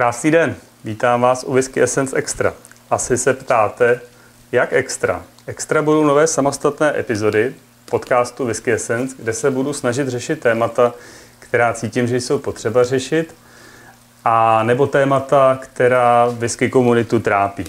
Krásný den, vítám vás u Whisky Essence Extra. Asi se ptáte, jak extra? Extra budou nové samostatné epizody podcastu Whisky Essence, kde se budu snažit řešit témata, která cítím, že jsou potřeba řešit, a nebo témata, která whisky komunitu trápí.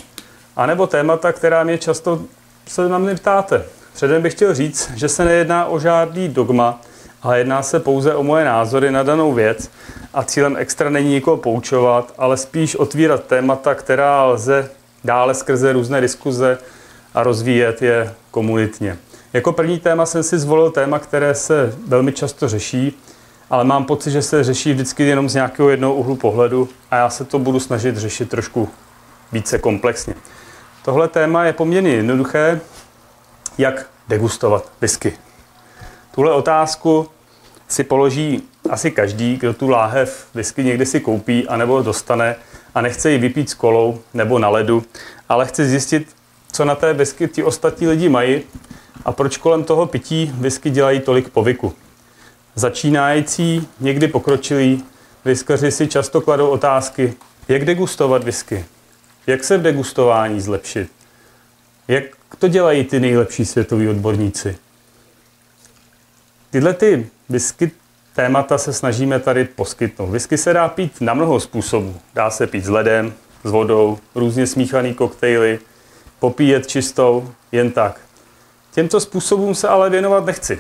A nebo témata, která mě často se na mě ptáte. Předem bych chtěl říct, že se nejedná o žádný dogma, ale jedná se pouze o moje názory na danou věc a cílem extra není nikoho poučovat, ale spíš otvírat témata, která lze dále skrze různé diskuze a rozvíjet je komunitně. Jako první téma jsem si zvolil téma, které se velmi často řeší, ale mám pocit, že se řeší vždycky jenom z nějakého jednoho úhlu pohledu a já se to budu snažit řešit trošku více komplexně. Tohle téma je poměrně jednoduché, jak degustovat whisky. Tuhle otázku si položí asi každý, kdo tu láhev whisky někdy si koupí anebo dostane a nechce ji vypít s kolou nebo na ledu, ale chce zjistit, co na té whisky ti ostatní lidi mají a proč kolem toho pití whisky dělají tolik povyku. Začínající, někdy pokročilí whiskaři si často kladou otázky, jak degustovat whisky, jak se v degustování zlepšit, jak to dělají ty nejlepší světoví odborníci. Tyhle ty whisky témata se snažíme tady poskytnout. Whisky se dá pít na mnoho způsobů. Dá se pít s ledem, s vodou, různě smíchaný koktejly, popíjet čistou, jen tak. Těmto způsobům se ale věnovat nechci.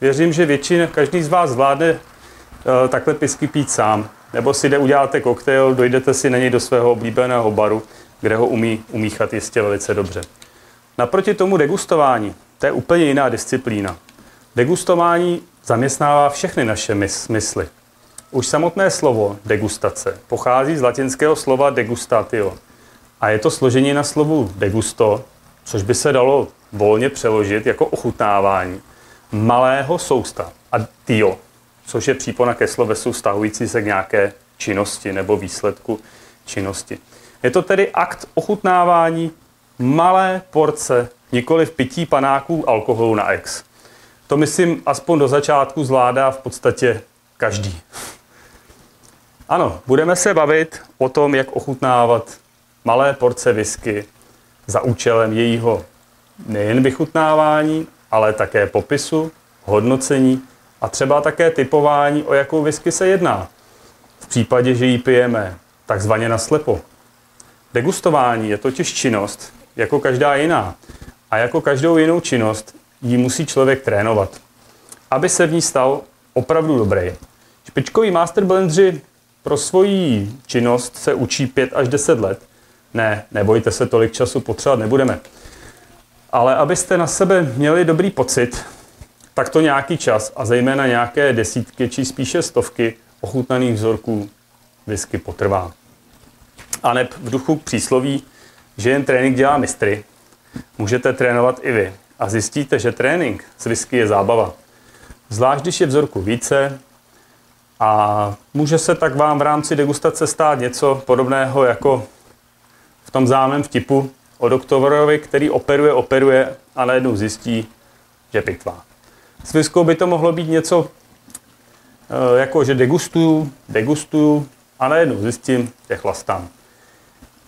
Věřím, že většina, každý z vás zvládne uh, takhle pisky pít sám. Nebo si jde uděláte koktejl, dojdete si na něj do svého oblíbeného baru, kde ho umí umíchat jistě velice dobře. Naproti tomu degustování, to je úplně jiná disciplína. Degustování zaměstnává všechny naše smysly. Už samotné slovo degustace pochází z latinského slova degustatio a je to složení na slovu degusto, což by se dalo volně přeložit jako ochutnávání malého sousta a tio, což je přípona ke slovesu stahující se k nějaké činnosti nebo výsledku činnosti. Je to tedy akt ochutnávání malé porce, nikoli v pití panáků alkoholu na ex. To myslím, aspoň do začátku zvládá v podstatě každý. Ano, budeme se bavit o tom, jak ochutnávat malé porce whisky za účelem jejího nejen vychutnávání, ale také popisu, hodnocení a třeba také typování, o jakou whisky se jedná. V případě, že ji pijeme takzvaně na slepo. Degustování je totiž činnost, jako každá jiná. A jako každou jinou činnost ji musí člověk trénovat, aby se v ní stal opravdu dobrý. Špičkoví master blendři pro svoji činnost se učí 5 až 10 let. Ne, nebojte se, tolik času potřebovat nebudeme. Ale abyste na sebe měli dobrý pocit, tak to nějaký čas a zejména nějaké desítky či spíše stovky ochutnaných vzorků whisky potrvá. A neb v duchu přísloví, že jen trénink dělá mistry, můžete trénovat i vy a zjistíte, že trénink s whisky je zábava. Zvlášť, když je vzorku více a může se tak vám v rámci degustace stát něco podobného jako v tom zámém vtipu o doktorovi, který operuje, operuje a najednou zjistí, že pitvá. S whiskou by to mohlo být něco eh, jako, že degustuju, degustuju a najednou zjistím, že chlastám.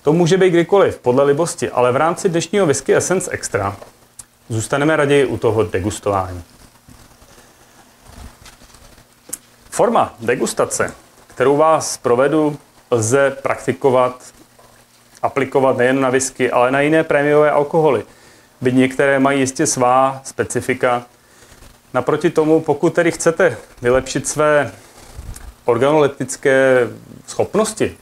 To může být kdykoliv, podle libosti, ale v rámci dnešního whisky Essence Extra zůstaneme raději u toho degustování. Forma degustace, kterou vás provedu, lze praktikovat, aplikovat nejen na whisky, ale na jiné prémiové alkoholy. Byť některé mají jistě svá specifika. Naproti tomu, pokud tedy chcete vylepšit své organoleptické schopnosti,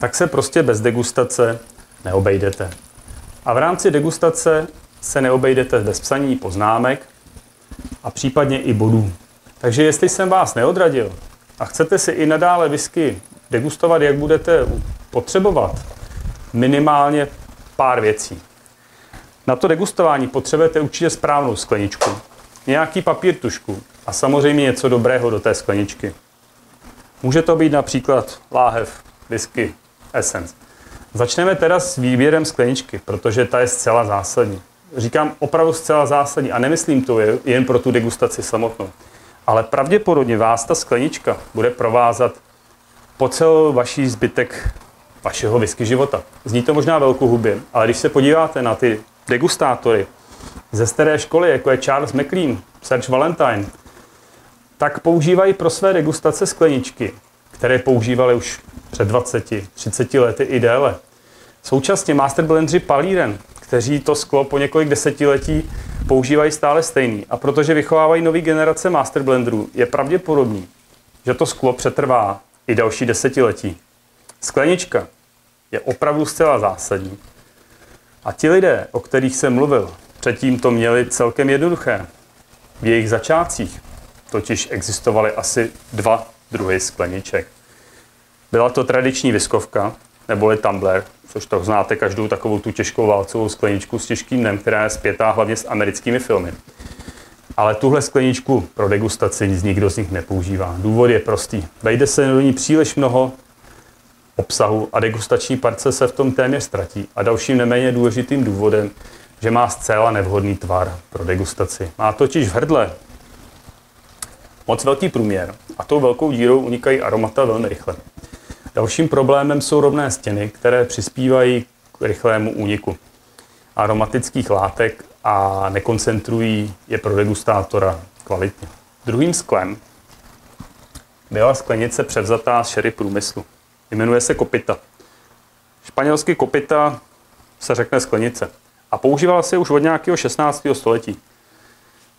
tak se prostě bez degustace neobejdete. A v rámci degustace se neobejdete bez psaní poznámek a případně i bodů. Takže jestli jsem vás neodradil a chcete si i nadále whisky degustovat, jak budete potřebovat, minimálně pár věcí. Na to degustování potřebujete určitě správnou skleničku, nějaký papír tušku a samozřejmě něco dobrého do té skleničky. Může to být například láhev, whisky, essence. Začneme teda s výběrem skleničky, protože ta je zcela zásadní. Říkám opravdu zcela zásadní a nemyslím to jen pro tu degustaci samotnou. Ale pravděpodobně vás ta sklenička bude provázat po celou vaší zbytek vašeho whisky života. Zní to možná velkou hubě, ale když se podíváte na ty degustátory ze staré školy, jako je Charles McLean, Serge Valentine, tak používají pro své degustace skleničky, které používali už před 20, 30 lety i déle. Současně master blendři Palíren, kteří to sklo po několik desetiletí používají stále stejný. A protože vychovávají nové generace master blenderů, je pravděpodobný, že to sklo přetrvá i další desetiletí. Sklenička je opravdu zcela zásadní. A ti lidé, o kterých jsem mluvil, předtím to měli celkem jednoduché. V jejich začátcích totiž existovaly asi dva druhy skleniček. Byla to tradiční viskovka, neboli tumbler, což to znáte každou takovou tu těžkou válcovou skleničku s těžkým dnem, která je zpětá hlavně s americkými filmy. Ale tuhle skleničku pro degustaci nic nikdo z nich nepoužívá. Důvod je prostý. Vejde se do ní příliš mnoho obsahu a degustační parce se v tom téměř ztratí. A dalším neméně důležitým důvodem, že má zcela nevhodný tvar pro degustaci. Má totiž v hrdle moc velký průměr a tou velkou dírou unikají aromata velmi rychle. Dalším problémem jsou rovné stěny, které přispívají k rychlému úniku aromatických látek a nekoncentrují je pro degustátora kvalitně. Druhým sklem byla sklenice převzatá z šery průmyslu. Jmenuje se kopita. Španělsky kopita se řekne sklenice a používala se už od nějakého 16. století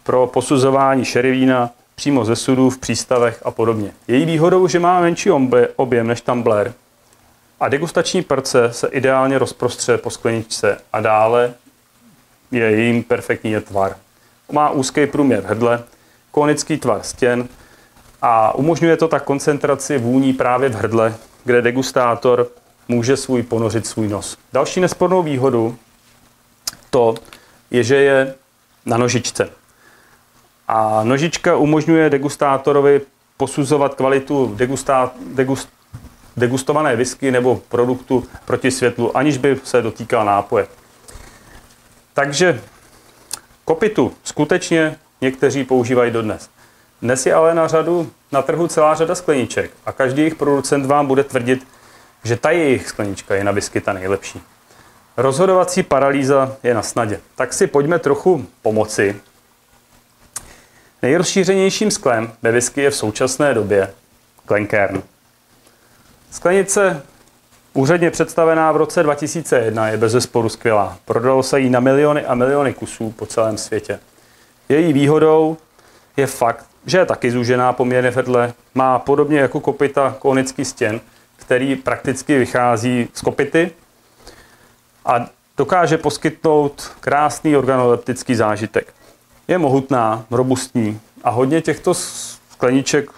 pro posuzování šery vína přímo ze sudů v přístavech a podobně. Její výhodou, že má menší objem než tumbler a degustační perce se ideálně rozprostře po skleničce a dále je jím perfektní tvar. Má úzký průměr hrdle, konický tvar stěn a umožňuje to tak koncentraci vůní právě v hrdle, kde degustátor může svůj ponořit svůj nos. Další nespornou výhodu to je, že je na nožičce. A nožička umožňuje degustátorovi posuzovat kvalitu degustá, degust, degustované whisky nebo produktu proti světlu, aniž by se dotýkal nápoje. Takže kopitu skutečně někteří používají dodnes. Dnes je ale na řadu na trhu celá řada skleniček a každý jejich producent vám bude tvrdit, že ta jejich sklenička je na whisky ta nejlepší. Rozhodovací paralýza je na snadě. Tak si pojďme trochu pomoci Nejrozšířenějším sklem ve whisky je v současné době Glencairn. Sklenice úředně představená v roce 2001 je bez zesporu skvělá. Prodalo se jí na miliony a miliony kusů po celém světě. Její výhodou je fakt, že je taky zúžená poměrně vedle, má podobně jako kopita konický stěn, který prakticky vychází z kopity a dokáže poskytnout krásný organoleptický zážitek. Je mohutná, robustní a hodně těchto skleniček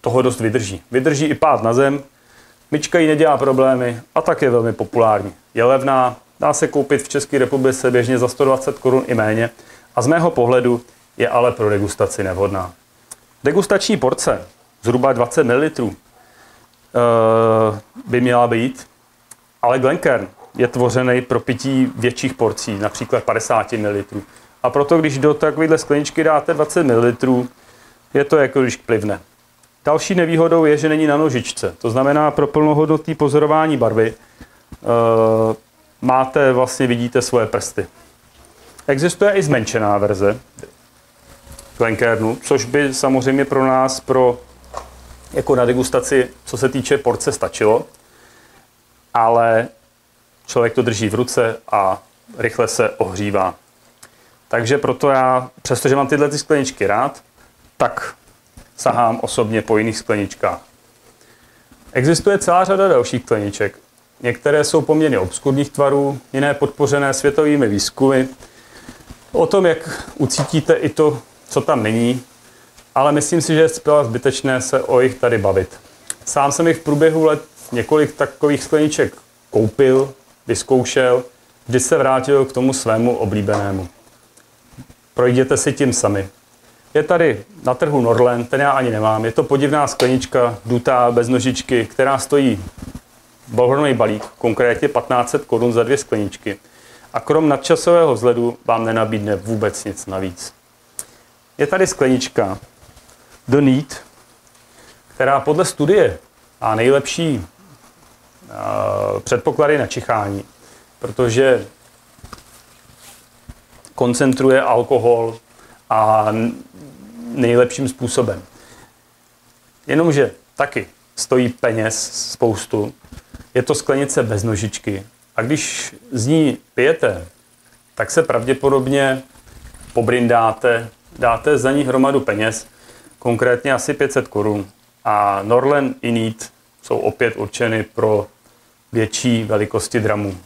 toho dost vydrží. Vydrží i pád na zem, myčka jí nedělá problémy a tak je velmi populární. Je levná, dá se koupit v České republice běžně za 120 korun i méně a z mého pohledu je ale pro degustaci nevhodná. Degustační porce, zhruba 20 ml, eh, by měla být, ale Glencairn je tvořený pro pití větších porcí, například 50 ml. A proto, když do takovéhle skleničky dáte 20 ml, je to jako když plivne. Další nevýhodou je, že není na nožičce. To znamená, pro plnohodnotné pozorování barvy uh, máte, vlastně vidíte svoje prsty. Existuje i zmenšená verze Glencairnu, což by samozřejmě pro nás, pro jako na degustaci, co se týče porce, stačilo. Ale člověk to drží v ruce a rychle se ohřívá. Takže proto já, přestože mám tyhle ty skleničky rád, tak sahám osobně po jiných skleničkách. Existuje celá řada dalších skleniček. Některé jsou poměrně obskurních tvarů, jiné podpořené světovými výzkumy. O tom, jak ucítíte i to, co tam není, ale myslím si, že je zcela zbytečné se o jich tady bavit. Sám jsem jich v průběhu let několik takových skleniček koupil, vyzkoušel, vždy se vrátil k tomu svému oblíbenému. Projděte si tím sami. Je tady na trhu Norland, ten já ani nemám. Je to podivná sklenička, dutá, bez nožičky, která stojí bohrný balík, konkrétně 1500 korun za dvě skleničky. A krom nadčasového vzhledu vám nenabídne vůbec nic navíc. Je tady sklenička The Need, která podle studie a nejlepší předpoklady na čichání, protože koncentruje alkohol a nejlepším způsobem. Jenomže taky stojí peněz spoustu, je to sklenice bez nožičky a když z ní pijete, tak se pravděpodobně pobrindáte, dáte za ní hromadu peněz, konkrétně asi 500 korun. A Norlen i Neat jsou opět určeny pro větší velikosti dramů.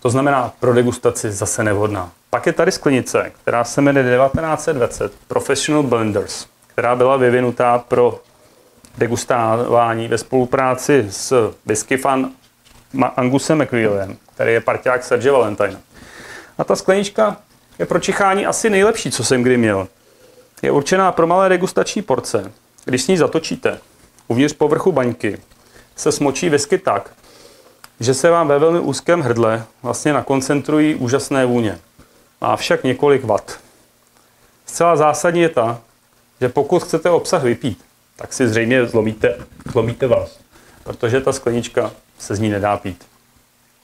To znamená pro degustaci zase nevhodná. Pak je tady sklenice, která se jmenuje 1920 Professional Blenders, která byla vyvinutá pro degustování ve spolupráci s whisky fan Angusem McWheelem, který je parťák Serge Valentina. A ta sklenička je pro čichání asi nejlepší, co jsem kdy měl. Je určená pro malé degustační porce. Když s ní zatočíte, uvnitř povrchu baňky se smočí whisky tak, že se vám ve velmi úzkém hrdle vlastně nakoncentrují úžasné vůně. Má však několik vat. Zcela zásadní je ta, že pokud chcete obsah vypít, tak si zřejmě zlomíte, zlomíte vás, protože ta sklenička se z ní nedá pít.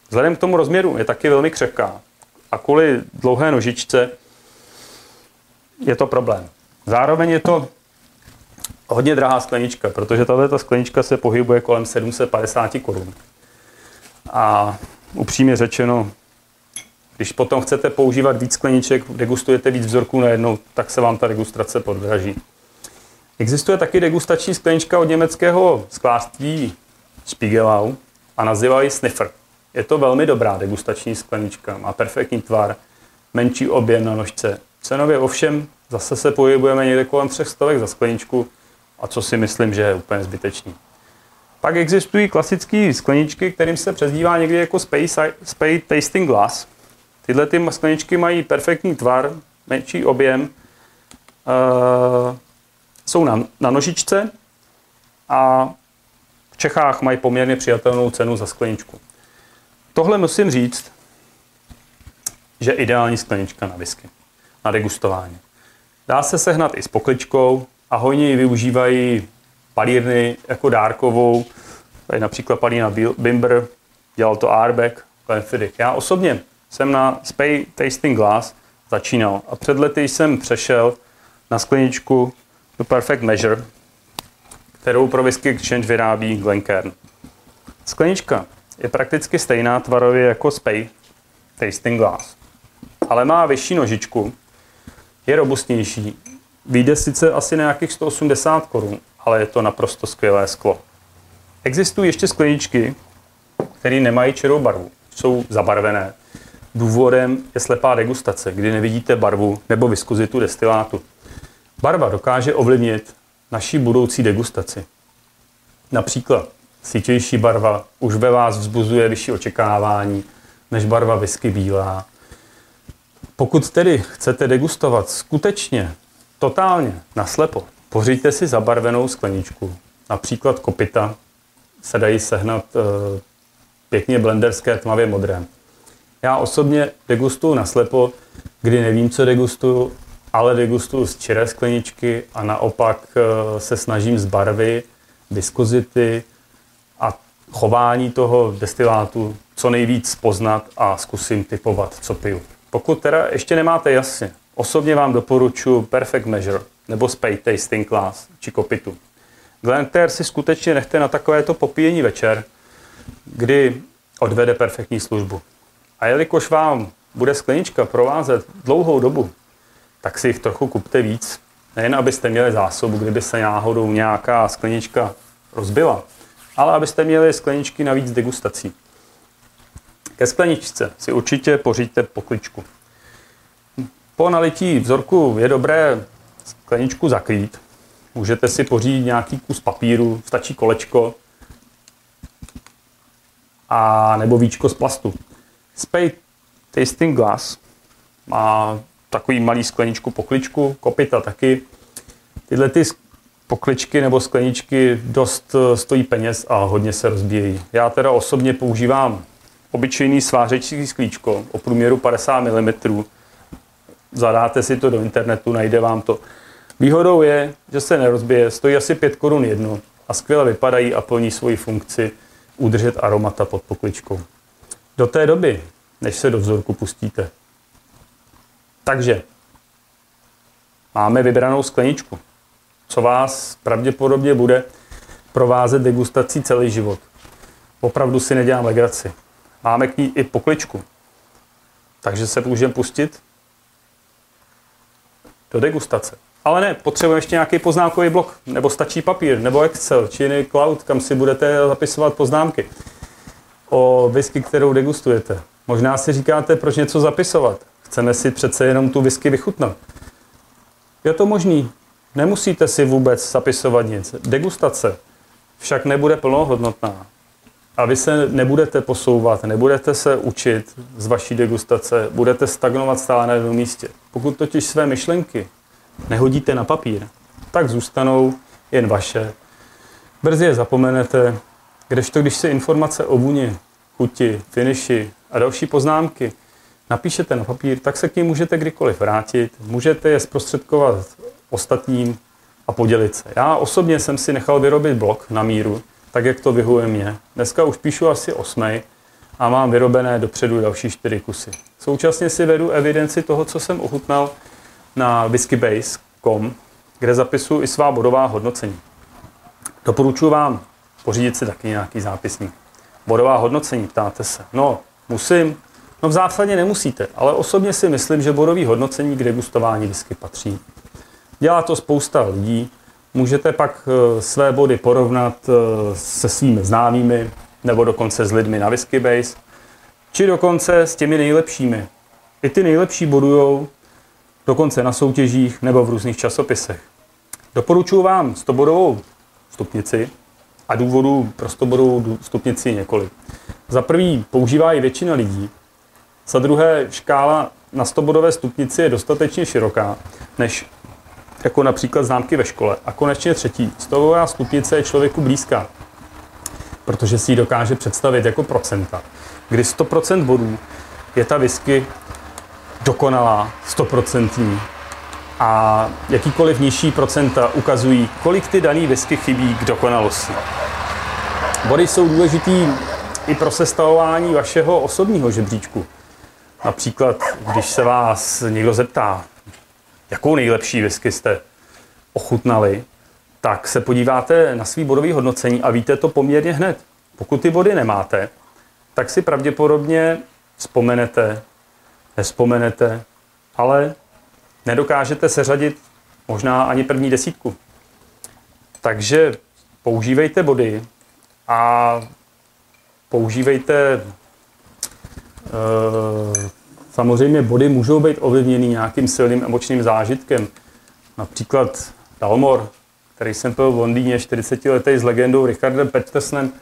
Vzhledem k tomu rozměru je taky velmi křehká a kvůli dlouhé nožičce je to problém. Zároveň je to hodně drahá sklenička, protože tato sklenička se pohybuje kolem 750 korun. A upřímně řečeno, když potom chcete používat víc skleniček, degustujete víc vzorků najednou, tak se vám ta degustace poddraží. Existuje taky degustační sklenička od německého sklářství Spiegelau a nazývají Sniffer. Je to velmi dobrá degustační sklenička, má perfektní tvar, menší objem na nožce. Cenově ovšem zase se pohybujeme někde kolem třech stovek za skleničku, a co si myslím, že je úplně zbytečný. Pak existují klasické skleničky, kterým se přezdívá někdy jako Space, Space Tasting Glass. Tyhle ty skleničky mají perfektní tvar, menší objem, uh, jsou na, na nožičce a v Čechách mají poměrně přijatelnou cenu za skleničku. Tohle musím říct, že ideální sklenička na whisky, na degustování. Dá se sehnat i s pokličkou a hojně ji využívají palírny jako dárkovou. Tady například palína Bimber, dělal to Arbeck, Glenfiddich. Já osobně jsem na Spay Tasting Glass začínal a před lety jsem přešel na skleničku The Perfect Measure, kterou pro Whisky Exchange vyrábí Glencairn. Sklenička je prakticky stejná tvarově jako Spay Tasting Glass, ale má vyšší nožičku, je robustnější, vyjde sice asi nějakých 180 korun, ale je to naprosto skvělé sklo. Existují ještě skleničky, které nemají čerou barvu, jsou zabarvené. Důvodem je slepá degustace, kdy nevidíte barvu nebo viskuzitu destilátu. Barva dokáže ovlivnit naší budoucí degustaci. Například sítější barva už ve vás vzbuzuje vyšší očekávání než barva whisky bílá. Pokud tedy chcete degustovat skutečně, totálně, naslepo, pořiďte si zabarvenou skleničku. Například kopita se dají sehnat e, pěkně blenderské tmavě modré. Já osobně degustuju naslepo, kdy nevím, co degustuju, ale degustuju z čiré skleničky a naopak e, se snažím z barvy, viskozity a chování toho destilátu co nejvíc poznat a zkusím typovat, co piju. Pokud teda ještě nemáte jasně, osobně vám doporučuji Perfect Measure nebo Spade Tasting Class či Kopitu. Glencairn si skutečně nechte na takovéto popíjení večer, kdy odvede perfektní službu. A jelikož vám bude sklenička provázet dlouhou dobu, tak si jich trochu kupte víc. Nejen abyste měli zásobu, kdyby se náhodou nějaká sklenička rozbila, ale abyste měli skleničky na víc degustací. Ke skleničce si určitě poříďte pokličku. Po nalití vzorku je dobré skleničku zakrýt. Můžete si pořídit nějaký kus papíru, stačí kolečko a nebo víčko z plastu. Spade Tasting Glass má takový malý skleničku pokličku, kopita taky. Tyhle ty pokličky nebo skleničky dost eh, stojí peněz a hodně se rozbíjejí. Já teda osobně používám obyčejný svářečí sklíčko o průměru 50 mm. Zadáte si to do internetu, najde vám to. Výhodou je, že se nerozbije, stojí asi 5 korun jedno a skvěle vypadají a plní svoji funkci udržet aromata pod pokličkou. Do té doby, než se do vzorku pustíte. Takže máme vybranou skleničku, co vás pravděpodobně bude provázet degustací celý život. Opravdu si nedělám legraci. Máme k ní i pokličku. Takže se můžeme pustit do degustace. Ale ne, potřebujeme ještě nějaký poznámkový blok, nebo stačí papír, nebo Excel, či jiný cloud, kam si budete zapisovat poznámky o whisky, kterou degustujete. Možná si říkáte, proč něco zapisovat. Chceme si přece jenom tu whisky vychutnat. Je to možný. Nemusíte si vůbec zapisovat nic. Degustace však nebude plnohodnotná. A vy se nebudete posouvat, nebudete se učit z vaší degustace, budete stagnovat stále na jednom místě. Pokud totiž své myšlenky nehodíte na papír, tak zůstanou jen vaše. Brzy je zapomenete, kdežto když si informace o vůni, chuti, finiši a další poznámky napíšete na papír, tak se k ním můžete kdykoliv vrátit, můžete je zprostředkovat ostatním a podělit se. Já osobně jsem si nechal vyrobit blok na míru, tak jak to vyhuje mě. Dneska už píšu asi osmej a mám vyrobené dopředu další čtyři kusy. Současně si vedu evidenci toho, co jsem ochutnal na whiskybase.com, kde zapisuju i svá bodová hodnocení. Doporučuji vám pořídit si taky nějaký zápisník. Bodová hodnocení, ptáte se. No, musím. No v zásadě nemusíte, ale osobně si myslím, že bodový hodnocení k degustování whisky patří. Dělá to spousta lidí. Můžete pak eh, své body porovnat eh, se svými známými nebo dokonce s lidmi na Whiskybase, či dokonce s těmi nejlepšími. I ty nejlepší bodujou dokonce na soutěžích nebo v různých časopisech. Doporučuji vám 100-bodovou stupnici a důvodů pro 100-bodovou stupnici několik. Za prvý používá i většina lidí, za druhé škála na 100-bodové stupnici je dostatečně široká, než jako například známky ve škole. A konečně třetí, 100 stupnice je člověku blízká, protože si ji dokáže představit jako procenta. Kdy 100% bodů je ta whisky dokonalá, stoprocentní a jakýkoliv nižší procenta ukazují, kolik ty daný whisky chybí k dokonalosti. Body jsou důležitý i pro sestavování vašeho osobního žebříčku. Například, když se vás někdo zeptá, jakou nejlepší whisky jste ochutnali, tak se podíváte na svý bodový hodnocení a víte to poměrně hned. Pokud ty body nemáte, tak si pravděpodobně vzpomenete, nespomenete, ale nedokážete seřadit možná ani první desítku. Takže používejte body a používejte uh, samozřejmě body můžou být ovlivněny nějakým silným emočním zážitkem. Například Dalmor, který jsem byl v Londýně 40 letý s legendou Richardem Petersonem,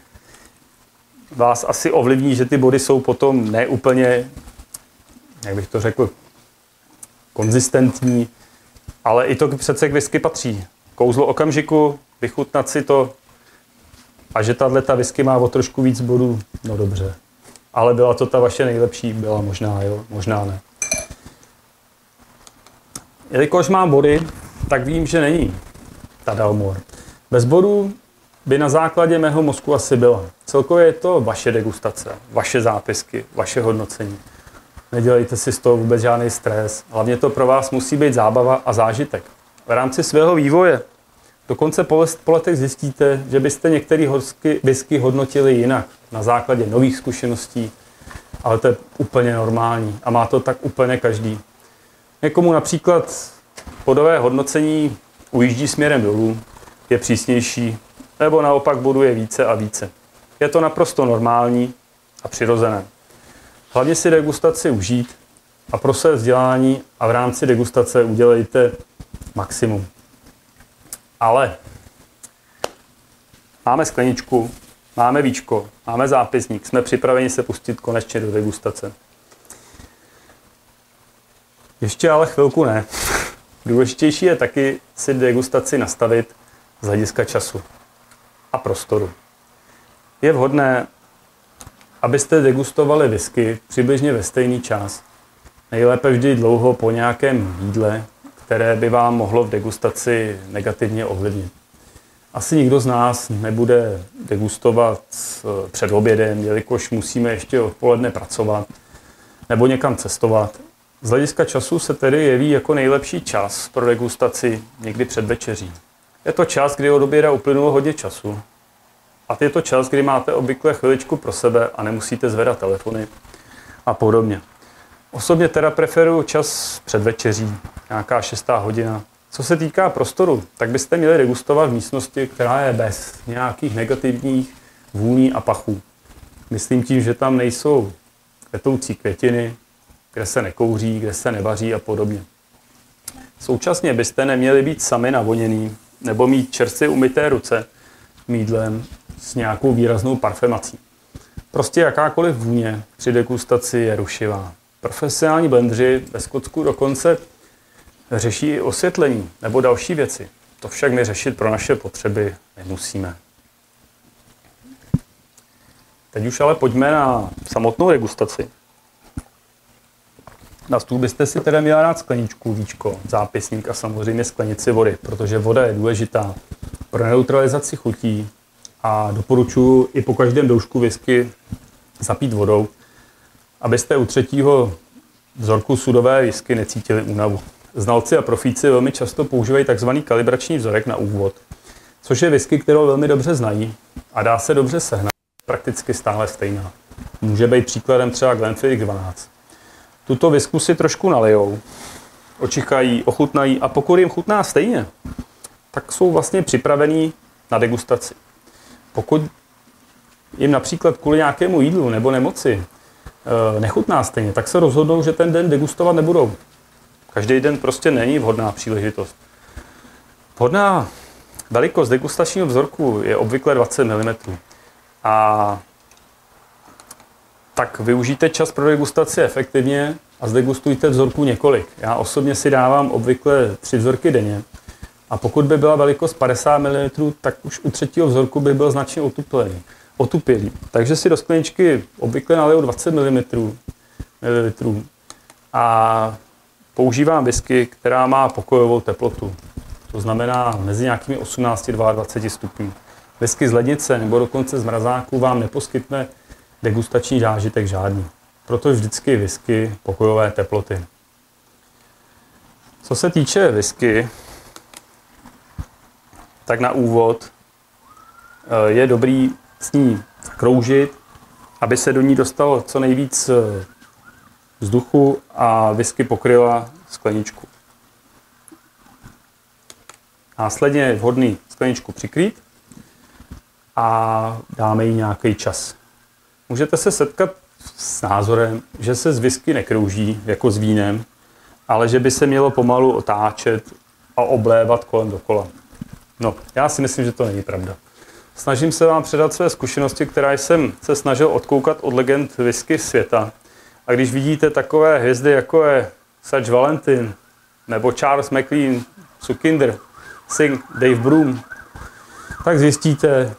vás asi ovlivní, že ty body jsou potom neúplně jak bych to řekl, konzistentní, ale i to přece k whisky patří. Kouzlo okamžiku, vychutnat si to a že tahle ta whisky má o trošku víc bodů, no dobře. Ale byla to ta vaše nejlepší? Byla možná, jo, možná ne. Jelikož mám body, tak vím, že není ta Dalmor. Bez bodů by na základě mého mozku asi byla. Celkově je to vaše degustace, vaše zápisky, vaše hodnocení. Nedělejte si z toho vůbec žádný stres. Hlavně to pro vás musí být zábava a zážitek. V rámci svého vývoje dokonce po, letech zjistíte, že byste některé whisky hodnotili jinak, na základě nových zkušeností, ale to je úplně normální a má to tak úplně každý. Někomu například podové hodnocení ujíždí směrem dolů, je přísnější, nebo naopak boduje více a více. Je to naprosto normální a přirozené. Hlavně si degustaci užít a pro své vzdělání a v rámci degustace udělejte maximum. Ale máme skleničku, máme víčko, máme zápisník, jsme připraveni se pustit konečně do degustace. Ještě ale chvilku ne. Důležitější je taky si degustaci nastavit z hlediska času a prostoru. Je vhodné abyste degustovali whisky přibližně ve stejný čas. Nejlépe vždy dlouho po nějakém jídle, které by vám mohlo v degustaci negativně ovlivnit. Asi nikdo z nás nebude degustovat eh, před obědem, jelikož musíme ještě odpoledne pracovat nebo někam cestovat. Z hlediska času se tedy jeví jako nejlepší čas pro degustaci někdy před večeří. Je to čas, kdy od oběda uplynulo hodně času. A je to čas, kdy máte obvykle chviličku pro sebe a nemusíte zvedat telefony a podobně. Osobně teda preferuju čas před večeří, nějaká šestá hodina. Co se týká prostoru, tak byste měli degustovat v místnosti, která je bez nějakých negativních vůní a pachů. Myslím tím, že tam nejsou kvetoucí květiny, kde se nekouří, kde se nevaří a podobně. Současně byste neměli být sami navoněný nebo mít čerstvě umyté ruce mídlem s nějakou výraznou parfemací. Prostě jakákoliv vůně při degustaci je rušivá. Profesionální blendři ve Skotsku dokonce řeší i osvětlení nebo další věci. To však my řešit pro naše potřeby nemusíme. Teď už ale pojďme na samotnou degustaci. Na stůl byste si teda měla dát skleničku, víčko, zápisník a samozřejmě sklenici vody, protože voda je důležitá pro neutralizaci chutí a doporučuji i po každém doušku whisky zapít vodou, abyste u třetího vzorku sudové whisky necítili únavu. Znalci a profíci velmi často používají tzv. kalibrační vzorek na úvod, což je whisky, kterou velmi dobře znají a dá se dobře sehnat, prakticky stále stejná. Může být příkladem třeba Glenfiddich 12. Tuto whisku si trošku nalijou, očichají, ochutnají a pokud jim chutná stejně, tak jsou vlastně připravení na degustaci. Pokud jim například kvůli nějakému jídlu nebo nemoci eh, nechutná stejně, tak se rozhodnou, že ten den degustovat nebudou. Každý den prostě není vhodná příležitost. Vhodná velikost degustačního vzorku je obvykle 20 mm. A tak využijte čas pro degustaci efektivně a zdegustujte vzorku několik. Já osobně si dávám obvykle tři vzorky denně. A pokud by byla velikost 50 ml, tak už u třetího vzorku by byl značně otuplený, otupělý. Takže si do skleničky obvykle naliju 20 mm, ml a používám whisky, která má pokojovou teplotu. To znamená mezi nějakými 18 a 22 stupňů. Whisky z lednice nebo dokonce z mrazáku vám neposkytne degustační zážitek žádný. Proto vždycky whisky pokojové teploty. Co se týče whisky, tak na úvod eh, je dobrý s ní kroužit, aby se do ní dostalo co nejvíc eh, vzduchu a whisky pokryla skleničku. Následně je vhodný skleničku přikrýt a dáme jí nějaký čas. Můžete se setkat s názorem, že se z whisky nekrouží jako s vínem, ale že by se mělo pomalu otáčet a oblévat kolem dokola. No, já si myslím, že to není pravda. Snažím se vám předat své zkušenosti, které jsem se snažil odkoukat od legend whisky světa. A když vidíte takové hvězdy, jako je Sage Valentin, nebo Charles McLean, Sukinder, Singh, Dave Broom, tak zjistíte,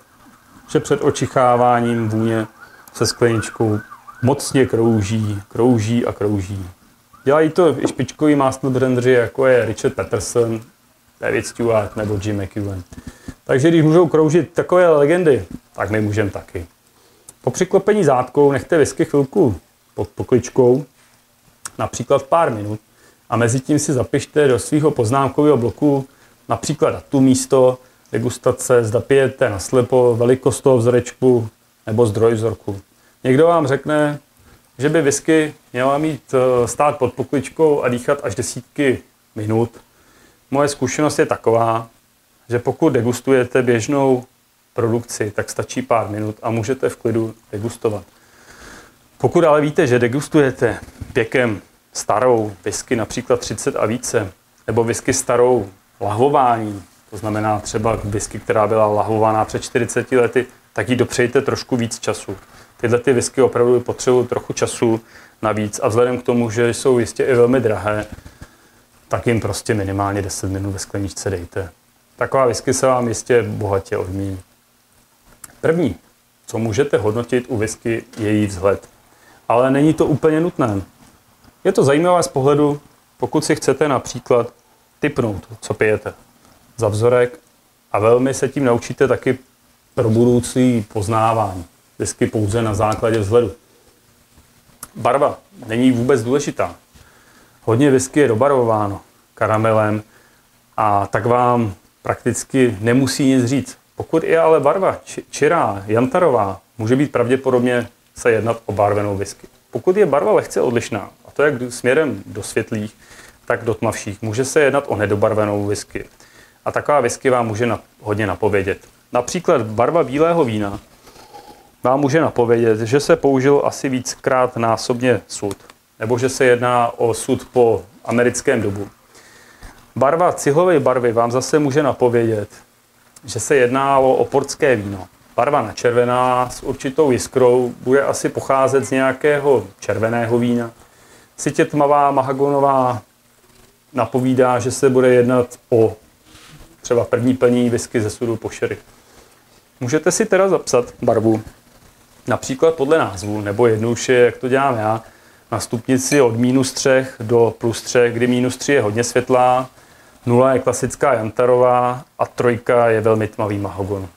že před očicháváním vůně se skleničkou mocně krouží, krouží a krouží. Dělají to i špičkoví mástnodrendři, jako je Richard Peterson, David Stewart nebo Jim McEwen. Takže když můžou kroužit takové legendy, tak my můžeme taky. Po přiklopení zátkou nechte whisky chvilku pod pokličkou, například pár minut, a mezi tím si zapište do svého poznámkového bloku například datum místo, degustace, zda pijete na slepo, velikost toho vzorečku nebo zdroj vzorku. Někdo vám řekne, že by whisky měla mít eh, stát pod pokličkou a dýchat až desítky minut. Moje zkušenost je taková, že pokud degustujete běžnou produkci, tak stačí pár minut a můžete v klidu degustovat. Pokud ale víte, že degustujete pěkem starou whisky, například 30 a více, nebo whisky starou lahvování, to znamená třeba whisky, která byla lahvovaná před 40 lety, tak jí dopřejte trošku víc času. Tyhle ty whisky opravdu potřebují trochu času navíc a vzhledem k tomu, že jsou jistě i velmi drahé, tak jim prostě minimálně 10 minut ve skleničce dejte. Taková whisky se vám jistě bohatě odmíní. První, co můžete hodnotit u whisky, je její vzhled. Ale není to úplně nutné. Je to zajímavé z pohledu, pokud si chcete například typnout, co pijete za vzorek A velmi se tím naučíte taky pro budoucí poznávání. Whisky pouze na základě vzhledu. Barva není vůbec důležitá. Hodně whisky je dobarvováno karamelem a tak vám prakticky nemusí nic říct. Pokud je ale barva čirá, jantarová, může být pravděpodobně se jednat o barvenou whisky. Pokud je barva lehce odlišná, a to jak směrem do světlých, tak do tmavších, může se jednat o nedobarvenou whisky. A taková whisky vám může hodně napovědět. Například barva bílého vína vám může napovědět, že se použil asi víckrát násobně sud, nebo že se jedná o sud po americkém dobu. Barva cihlové barvy vám zase může napovědět, že se jedná o portské víno. Barva na červená s určitou jiskrou bude asi pocházet z nějakého červeného vína. Sitě tmavá mahagonová napovídá, že se bude jednat o třeba první plní whisky ze sudu po sherry. Můžete si teda zapsat barvu, například podle názvu, nebo jednoduše, jak to dělám já, na stupnici od minus 3 do plus 3, kdy minus 3 je hodně světlá, nula je klasická jantarová a trojka je velmi tmavý mahogon.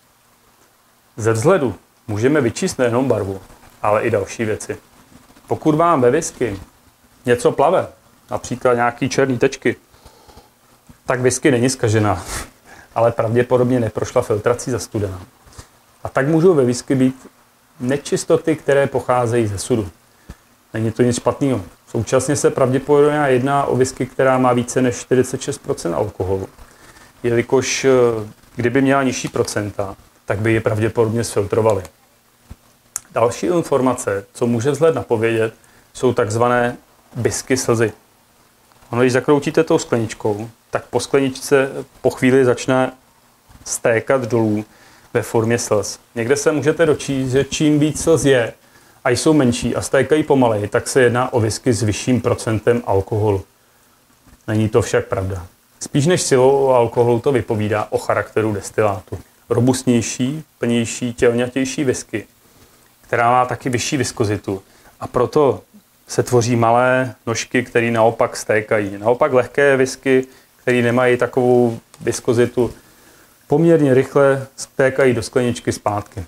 Ze vzhledu můžeme vyčíst nejenom barvu, ale i další věci. Pokud vám ve whisky něco plave, například nějaký černý tečky, tak whisky není skažená, ale pravděpodobně neprošla filtrací za studená. A tak můžou ve whisky být nečistoty, které pocházejí ze sudu. Není to nic špatného. Současně se pravděpodobně jedná o whisky, která má více než 46% alkoholu. Jelikož eh, kdyby měla nižší procenta, tak by je pravděpodobně sfiltrovali. Další informace, co může vzhled napovědět, jsou takzvané bisky slzy. Ono, když zakroutíte tou skleničkou, tak po skleničce po chvíli začne stékat dolů ve formě slz. Někde se můžete dočíst, že čím víc slz je a jsou menší a stékají pomaleji, tak se jedná o whisky s vyšším procentem alkoholu. Není to však pravda. Spíš než silou alkoholu to vypovídá o charakteru destilátu. Robustnější, plnější, tělňatější whisky, která má taky vyšší viskozitu a proto se tvoří malé nožky, které naopak stékají. Naopak lehké whisky, které nemají takovou viskozitu, poměrně rychle stékají do skleničky zpátky.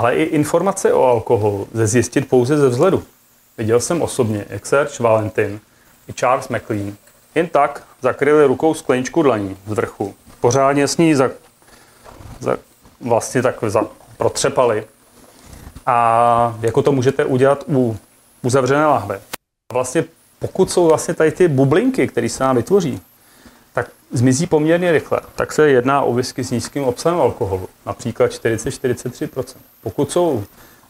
Ale i informace o alkoholu lze zjistit pouze ze vzhledu. Viděl jsem osobně, jak Serge Valentin i Charles McLean jen tak zakryli rukou skleničku dlaní z vrchu. Pořádně s ní za, za, vlastně tak za, protřepali. A jako to můžete udělat u uzavřené lahve. Vlastně pokud jsou vlastně tady ty bublinky, které se nám vytvoří, tak zmizí poměrně rychle. Tak se jedná o whisky s nízkým obsahem alkoholu, například 40-43%. Pokud jsou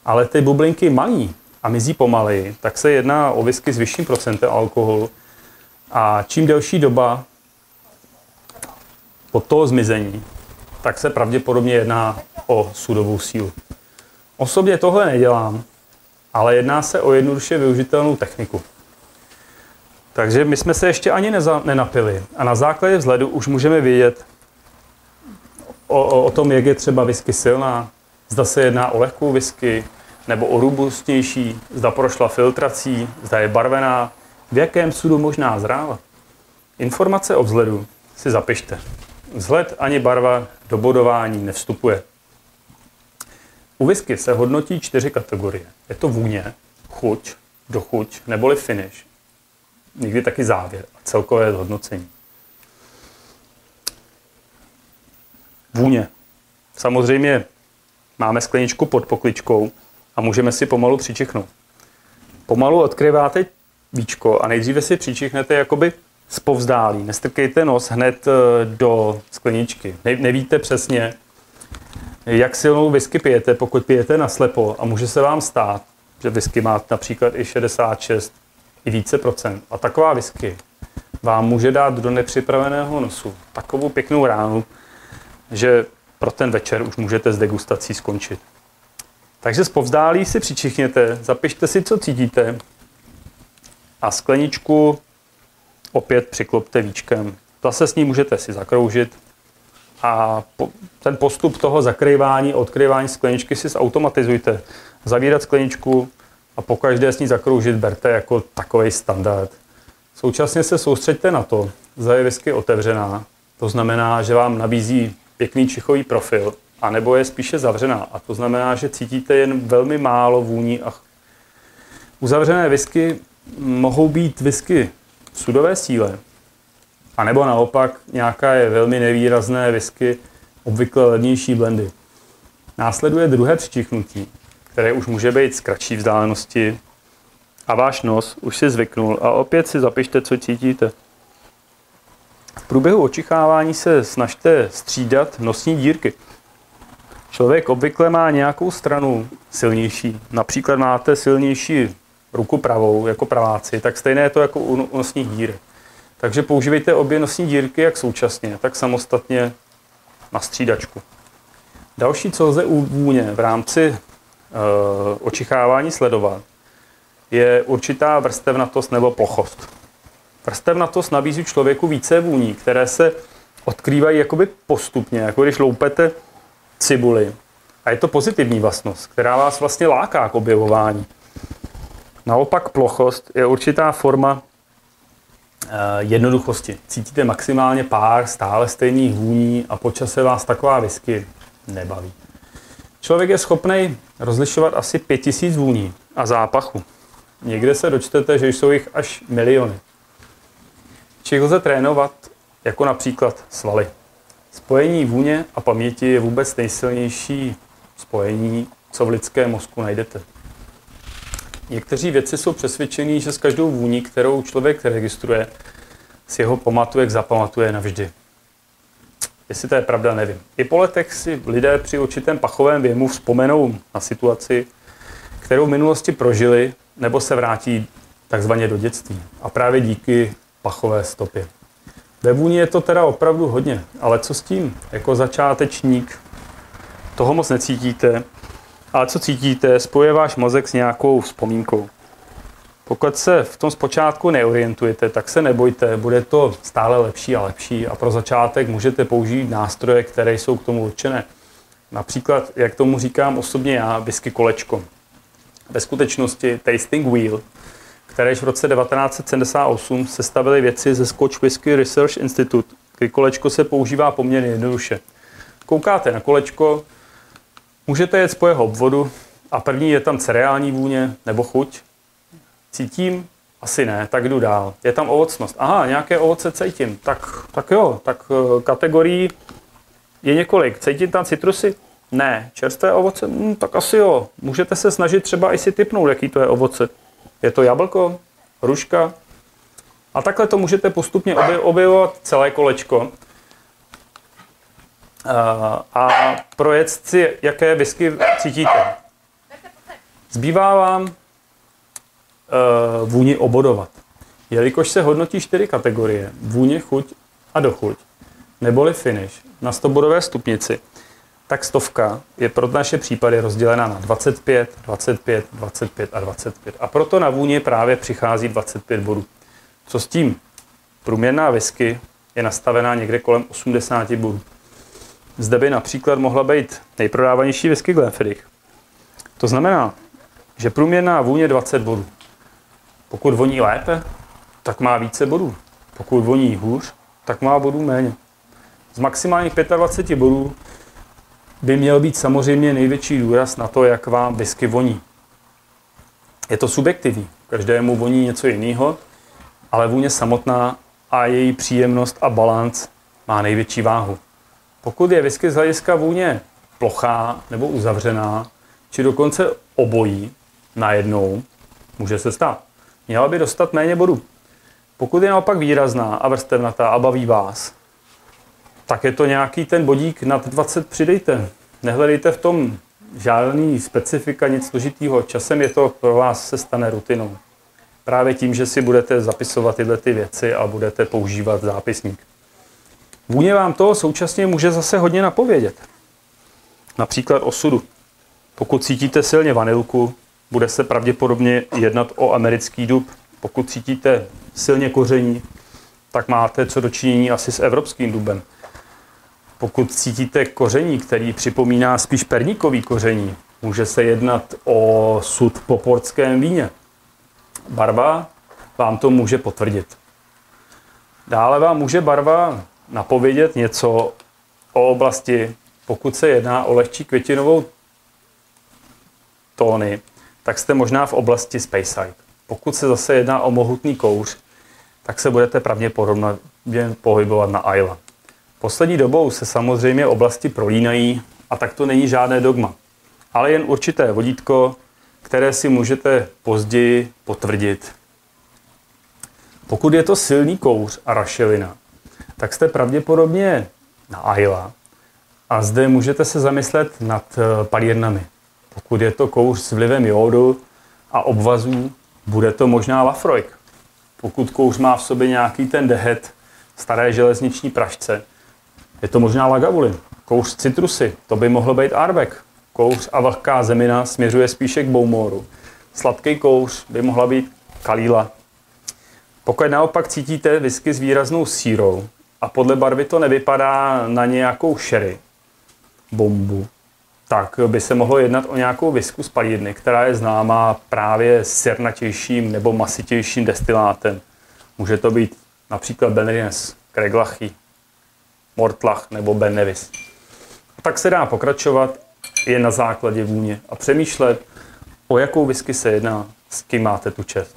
ale ty bublinky malí a mizí pomaleji, tak se jedná o whisky s vyšším procentem alkoholu a čím delší doba po toho zmizení, tak se pravděpodobně jedná o sudovou sílu. Osobně tohle nedělám, ale jedná se o jednoduše využitelnou techniku. Takže my jsme se ještě ani neza, nenapili a na základě vzhledu už můžeme vědět o, o, o tom, jak je třeba whisky silná, zda se jedná o lehkou whisky nebo o robustnější, zda prošla filtrací, zda je barvená, v jakém sudu možná zrála. Informace o vzhledu si zapište. Vzhled ani barva do bodování nevstupuje. U whisky se hodnotí čtyři kategorie. Je to vůně, chuť, dochuť neboli finish někdy taky závěr a celkové zhodnocení. Vůně. Samozřejmě máme skleničku pod pokličkou a můžeme si pomalu přičichnout. Pomalu odkryváte víčko a nejdříve si přičichnete jakoby zpovzdálí. Nestrkejte nos hned eh, do skleničky. Ne, nevíte přesně, jak silnou whisky pijete, pokud pijete naslepo a může se vám stát, že whisky má například i 66 i více procent. A taková whisky vám může dát do nepřipraveného nosu takovou pěknou ránu, že pro ten večer už můžete s degustací skončit. Takže zpovzdálí si přičichněte, zapište si, co cítíte a skleničku opět přiklopte víčkem. Zase s ní můžete si zakroužit a ten postup toho zakrývání, odkrývání skleničky si zautomatizujte. Zavírat skleničku, a po každé s ní zakroužit berte jako takový standard. Současně se soustřeďte na to, zda je whisky otevřená, To znamená, že vám nabízí pěkný čichový profil, anebo je spíše zavřená. A to znamená, že cítíte jen velmi málo vůní a uzavřené whisky mohou být whisky v sudové síle, a nebo naopak nějaká je velmi nevýrazné whisky, obvykle lednější blendy. Následuje druhé přičichnutí, které už může být z kratší vzdálenosti a váš nos už si zvyknul a opět si zapište, co cítíte. V průběhu očichávání se snažte střídat nosní dírky. Člověk obvykle má nějakou stranu silnější. Například máte silnější ruku pravou, jako praváci, tak stejné je to jako u nosních dírek. Takže používejte obě nosní dírky jak současně, tak samostatně na střídačku. Další, co lze u vůně v rámci e, očichávání sledovat, je určitá vrstevnatost nebo plochost. Vrstevnatost nabízí člověku více vůní, které se odkrývají jakoby postupně, jako když loupete cibuli. A je to pozitivní vlastnost, která vás vlastně láká k objevování. Naopak plochost je určitá forma eh, jednoduchosti. Cítíte maximálně pár stále stejných vůní a po čase vás taková whisky nebaví. Člověk je schopný rozlišovat asi 5000 vůní a zápachu. Někde se dočtete, že jsou jich až miliony. Či lze trénovat, jako například svaly. Spojení vůně a paměti je vůbec nejsilnější spojení, co v lidském mozku najdete. Někteří vědci jsou přesvědčení, že s každou vůní, kterou člověk registruje, si jeho pamatuje, zapamatuje navždy. Jestli to je pravda, nevím. I po letech si lidé při určitém pachovém věmu vzpomenou na situaci, kterou v minulosti prožili, nebo se vrátí takzvaně do dětství. A právě díky pachové stopě. Ve vůni je to teda opravdu hodně, ale co s tím? Jako začátečník toho moc necítíte, ale co cítíte, spoje váš mozek s nějakou vzpomínkou. Pokud se v tom zpočátku neorientujete, tak se nebojte, bude to stále lepší a lepší a pro začátek můžete použít nástroje, které jsou k tomu určené. Například, jak tomu říkám osobně já, whisky kolečko. Ve skutečnosti Tasting Wheel, které v roce 1978 sestavili věci ze Scotch Whisky Research Institute, kdy kolečko se používá poměrně jednoduše. Koukáte na kolečko, můžete jet po jeho obvodu a první je tam cereální vůně nebo chuť. Cítím? Asi ne, tak jdu dál. Je tam ovocnost. Aha, nějaké ovoce cítím. Tak, tak jo, tak eh, kategorií je několik. Cítím tam citrusy? Ne. Čerstvé ovoce? Hm, tak asi jo. Můžete se snažit třeba i si typnout, jaký to je ovoce. Je to jablko? Hruška? A takhle to můžete postupně objevovat celé kolečko. A projet si, jaké whisky cítíte. Zbývá vám vůni obodovat. Jelikož se hodnotí čtyři kategorie, vůně, chuť a dochuť, neboli finish, na 100 bodové stupnici, tak stovka je pro naše případy rozdělena na 25, 25, 25 a 25. A proto na vůně právě přichází 25 bodů. Co s tím? Průměrná whisky je nastavená někde kolem 80 bodů. Zde by například mohla být nejprodávanější whisky Glenfiddich. To znamená, že průměrná vůně 20 bodů. Pokud voní lépe, tak má více bodů. Pokud voní hůř, tak má bodů méně. Z maximálních 25 bodů by měl být samozřejmě největší důraz na to, jak vám whisky voní. Je to subjektivní, každému voní něco jiného, ale vůně samotná a její příjemnost a balans má největší váhu. Pokud je whisky z hlediska vůně plochá nebo uzavřená, či dokonce obojí najednou, může se stát. Měla by dostat méně bodů. Pokud je naopak výrazná a vrstevnatá a baví vás, tak je to nějaký ten bodík nad 20 přidejte. Nehledejte v tom žádný specifika, nic složitýho. Časem je to pro vás se stane rutinou. Právě tím, že si budete zapisovat tyhle ty věci a budete používat zápisník. Vůně vám to současně může zase hodně napovědět. Například osudu. Pokud cítíte silně vanilku, bude se pravděpodobně jednat o americký dub. Pokud cítíte silně koření, tak máte co dočinění asi s evropským dubem. Pokud cítíte koření, který připomíná spíš perníkový koření, může se jednat o sud po portském víně. Barva vám to může potvrdit. Dále vám může barva napovědět něco o oblasti, pokud se jedná o lehčí květinovou tóny, tak jste možná v oblasti Speyside. Pokud se zase jedná o mohutný kouř, tak se budete pravděpodobně pohybovat na Ayla. Poslední dobou se samozřejmě oblasti prolínají a tak to není žádné dogma, ale jen určité vodítko, které si můžete později potvrdit. Pokud je to silný kouř a rašelina, tak jste pravděpodobně na Ayla a zde můžete se zamyslet nad eh, palírnami. Pokud je to kouř s vlivem jodu a obvazů, bude to možná Lafroig. Pokud kouř má v sobě nějaký ten dehet, staré železniční pražce, je to možná Lagavulin. Kouř citrusy, to by mohlo být Arbek. Kouř a vlhká zemina směřuje spíše k Boumoru. Sladký kouř by mohla být Kalíla. Pokud naopak cítíte whisky s výraznou sírou a podle barvy to nevypadá na nějakou sherry, bombu, tak by se mohlo jednat o nějakou visku z palírny, která je známá právě sirnatějším nebo masitějším destilátem. Může to být například Benrines, Kreglachy, Mortlach nebo Ben Nevis. A tak se dá pokračovat je na základě vůně a přemýšlet, o jakou whisky se jedná, s kým máte tu čest.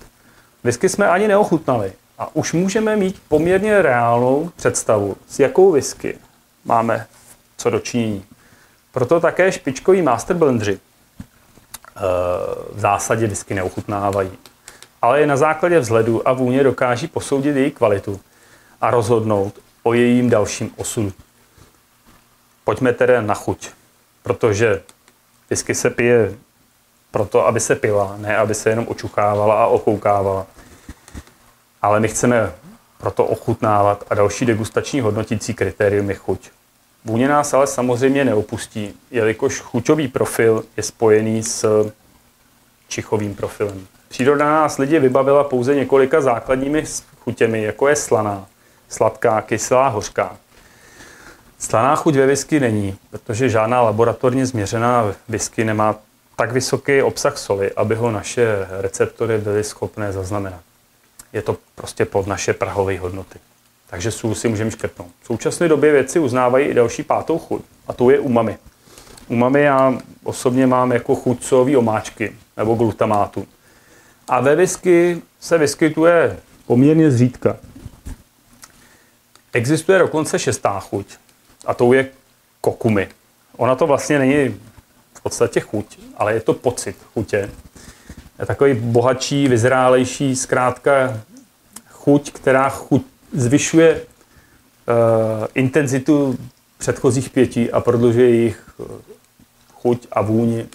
Whisky jsme ani neochutnali a už můžeme mít poměrně reálnou představu, s jakou whisky máme co dočinění. Proto také špičkoví master blendři eh, v zásadě whisky neochutnávají. Ale je na základě vzhledu a vůně dokáží posoudit její kvalitu a rozhodnout o jejím dalším osudu. Pojďme tedy na chuť, protože whisky se pije proto, aby se pila, ne aby se jenom očuchávala a okoukávala. Ale my chceme proto ochutnávat a další degustační hodnotící kritérium je chuť. Vůně nás ale samozřejmě neopustí, jelikož chuťový profil je spojený s čichovým profilem. Příroda nás lidi vybavila pouze několika základními chutěmi, jako je slaná, sladká, kyselá, hořká. Slaná chuť ve whisky není, protože žádná laboratorně změřená whisky nemá tak vysoký obsah soli, aby ho naše receptory byly schopné zaznamenat. Je to prostě pod naše prahové hodnoty. Takže sůl si můžeme škrtnout. V současné době věci uznávají i další pátou chuť, a to je umami. Umami já osobně mám jako chuť sojové omáčky nebo glutamátu. A ve whisky se vyskytuje poměrně zřídka. Existuje dokonce šestá chuť a to je kokumi. Ona to vlastně není v podstatě chuť, ale je to pocit chutě. Je takový bohatší, vyzrálejší, zkrátka chuť, která chuť zvyšuje uh, intenzitu předchozích pětí a prodlužuje jejich eh, chuť a vůni.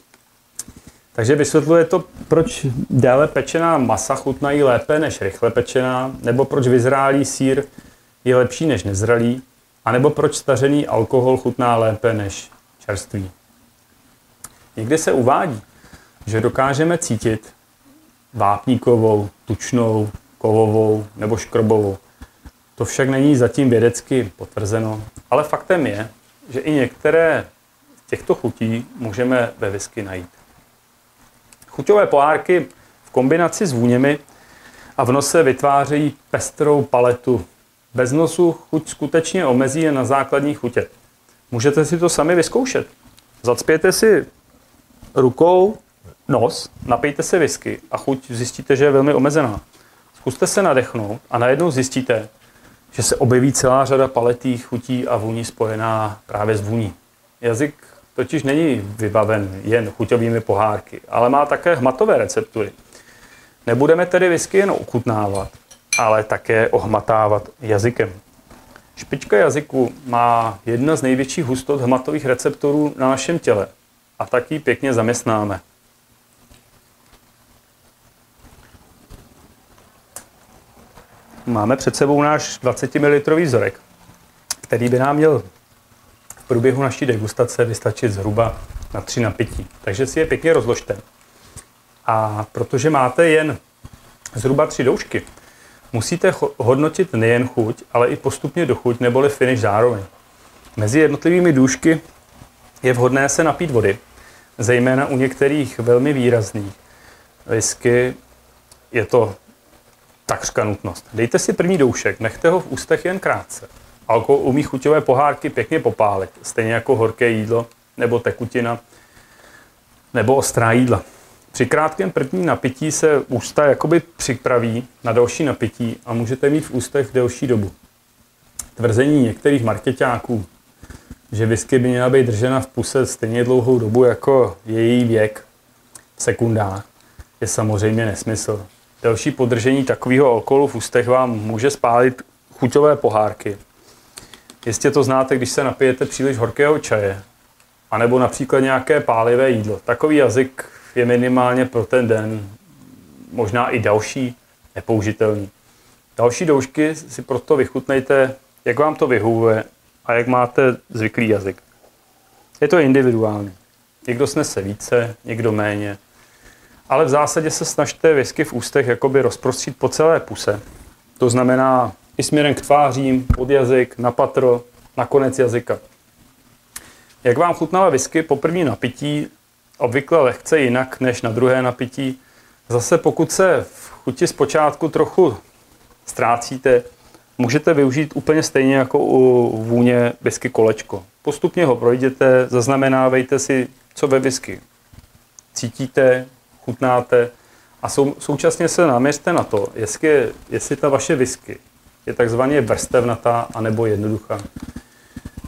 Takže vysvětluje to, proč déle pečená masa chutnají lépe než rychle pečená, nebo proč vyzrálý sír je lepší než nezralý, anebo proč stařený alkohol chutná lépe než čerstvý. Někdy se uvádí, že dokážeme cítit vápníkovou, tučnou, kovovou nebo škrobovou. To však není zatím vědecky potvrzeno, ale faktem je, že i některé z těchto chutí můžeme ve whisky najít. Chuťové pohárky v kombinaci s vůněmi a v nose vytvářejí pestrou paletu bez nosu chuť skutečně omezí jen na základní chutě. Můžete si to sami vyzkoušet. Zacpěte si rukou nos, napijte si whisky a chuť zjistíte, že je velmi omezená. Zkuste se nadechnout a najednou zjistíte, že se objeví celá řada paletých chutí a vůní spojená právě s vůní. Jazyk totiž není vybaven jen chuťovými pohárky, ale má také hmatové receptury. Nebudeme tedy whisky jen ochutnávat, ale také ohmatávat jazykem. Špička jazyku má jedna z největších hustot hmatových receptorů na našem těle a tak ji pěkně zaměstnáme. Máme před sebou náš 20 ml vzorek, který by nám měl v průběhu naší degustace vystačit zhruba na 3 napití. Takže si je pěkně rozložte. A protože máte jen zhruba 3 doušky, Musíte hodnotit nejen chuť, ale i postupně do chuť neboli finish zároveň. Mezi jednotlivými důšky je vhodné se napít vody, zejména u některých velmi výrazných whisky je to takřka nutnost. Dejte si první doušek, nechte ho v ústech jen krátce. Alkohol umí chuťové pohárky pěkně popálit, stejně jako horké jídlo nebo tekutina nebo ostrá jídla. Při krátkém prvním napití se ústa jakoby připraví na další napití a můžete mít v ústech delší dobu. Tvrzení některých marketáků, že whisky by měla být držena v puse stejně dlouhou dobu jako její věk v sekundách, je samozřejmě nesmysl. Další podržení takového alkoholu v ústech vám může spálit chuťové pohárky. Jistě to znáte, když se napijete příliš horkého čaje, anebo například nějaké pálivé jídlo. Takový jazyk je minimálně pro ten den, možná i další, nepoužitelný. Další doušky si proto vychutnejte, jak vám to vyhovuje a jak máte zvyklý jazyk. Je to individuální. Někdo snese více, někdo méně. Ale v zásadě se snažte whisky v ústech jakoby rozprostřít po celé puse. To znamená i směrem k tvářím, pod jazyk, na patro, na konec jazyka. Jak vám chutnala whisky po první napití, obvykle lehce jinak než na druhé napití. Zase pokud se v chuti zpočátku trochu ztrácíte, můžete využít úplně stejně jako u vůně whisky kolečko. Postupně ho projděte, zaznamenávejte si, co ve whisky cítíte, chutnáte a sou, současně se naměřte na to, jestli, jestli ta vaše whisky je takzvaně vrstevnatá anebo jednoduchá.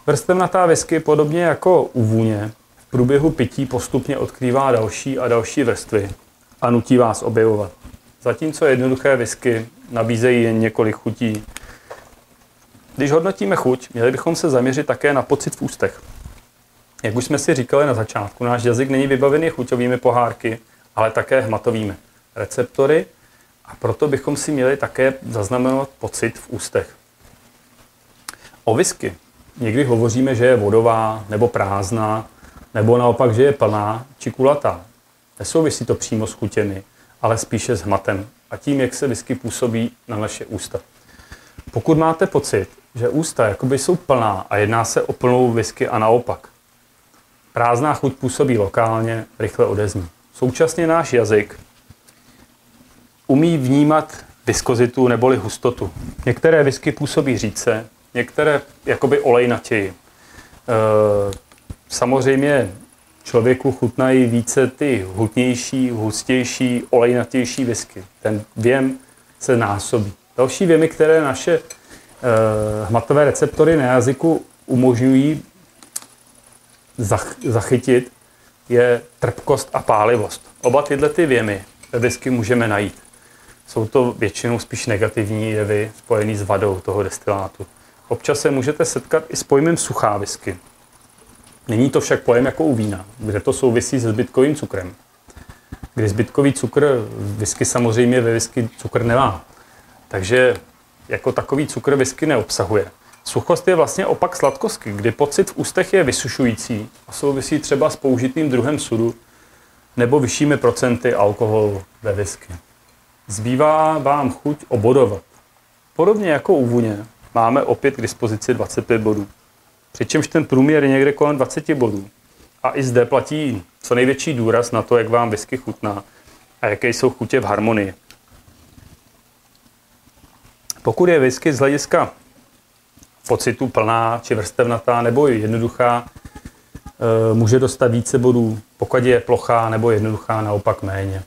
Vrstevnatá whisky, podobně jako u vůně, v průběhu pití postupně odkrývá další a další vrstvy a nutí vás objevovat. Zatímco jednoduché whisky nabízejí jen několik chutí. Když hodnotíme chuť, měli bychom se zaměřit také na pocit v ústech. Jak už jsme si říkali na začátku, náš jazyk není vybavený chuťovými pohárky, ale také hmatovými receptory a proto bychom si měli také zaznamenat pocit v ústech. O whisky někdy hovoříme, že je vodová nebo prázdná, nebo naopak, že je plná či kulatá. Nesouvisí to přímo s chutěmi, ale spíše s hmatem a tím, jak se whisky působí na naše ústa. Pokud máte pocit, že ústa jakoby jsou plná a jedná se o plnou whisky a naopak, prázdná chuť působí lokálně, rychle odezní. Současně náš jazyk umí vnímat viskozitu neboli hustotu. Některé whisky působí říce, některé jakoby olejnatěji. E, samozřejmě člověku chutnají více ty hutnější, hustější, olejnatější whisky. Ten věm se násobí. Další věmy, které naše e, hmatové receptory na jazyku umožňují zach, zachytit, je trpkost a pálivost. Oba tyhle ty věmy ve whisky můžeme najít. Jsou to většinou spíš negativní jevy spojené s vadou toho destilátu. Občas se můžete setkat i s pojmem suchá whisky. Není to však pojem jako u vína, kde to souvisí se zbytkovým cukrem. Kdy zbytkový cukr, whisky samozřejmě ve whisky cukr nemá. Takže jako takový cukr whisky neobsahuje. Suchost je vlastně opak sladkosti, kdy pocit v ústech je vysušující a souvisí třeba s použitým druhem sudu nebo vyššími procenty alkoholu ve whisky. Zbývá vám chuť obodovat. Podobně jako u vůně máme opět k dispozici 25 bodů. Přičemž ten průměr je někde kolem 20 bodů. A i zde platí co největší důraz na to, jak vám whisky chutná a jaké jsou chutě v harmonii. Pokud je whisky z hlediska pocitu plná či vrstevnatá nebo jednoduchá, e, může dostat více bodů, pokud je plochá nebo jednoduchá, naopak méně.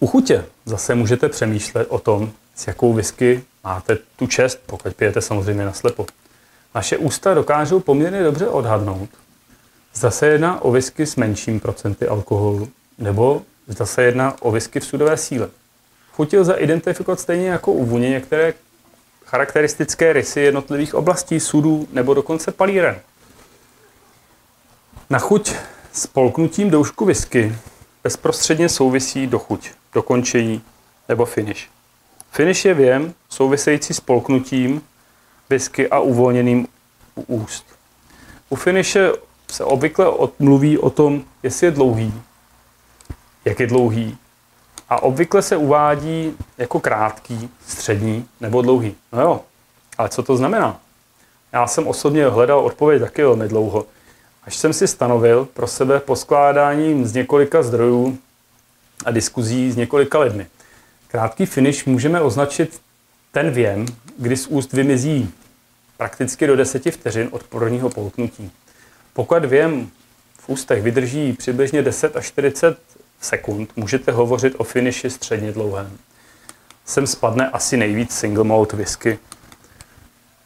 U chutě zase můžete přemýšlet o tom, s jakou whisky máte tu čest, pokud pijete samozřejmě na slepo. Naše ústa dokážou poměrně dobře odhadnout, zda se jedná o whisky s menším procenty alkoholu, nebo zda se jedná o whisky v sudové síle. Chuti lze identifikovat stejně jako u vůně některé charakteristické rysy jednotlivých oblastí sudů nebo dokonce palíren. Na chuť s polknutím doušku whisky bezprostředně souvisí dochuť, dokončení nebo finish. Finish je věm související s polknutím whisky a uvolněným u úst. U finishe se obvykle mluví o tom, jestli je dlouhý, jak je dlouhý, a obvykle se uvádí jako krátký, střední nebo dlouhý. No jo, ale co to znamená? Já jsem osobně hledal odpověď taky velmi dlouho, až jsem si stanovil pro sebe poskládáním z několika zdrojů a diskuzí s několika lidmi. Krátký finish můžeme označit ten věm, kdy z úst vymizí prakticky do 10 vteřin od prvního poutnutí. Pokud věm v ústech vydrží přibližně 10 až 40 sekund, můžete hovořit o finiši středně dlouhém. Sem spadne asi nejvíc single malt whisky.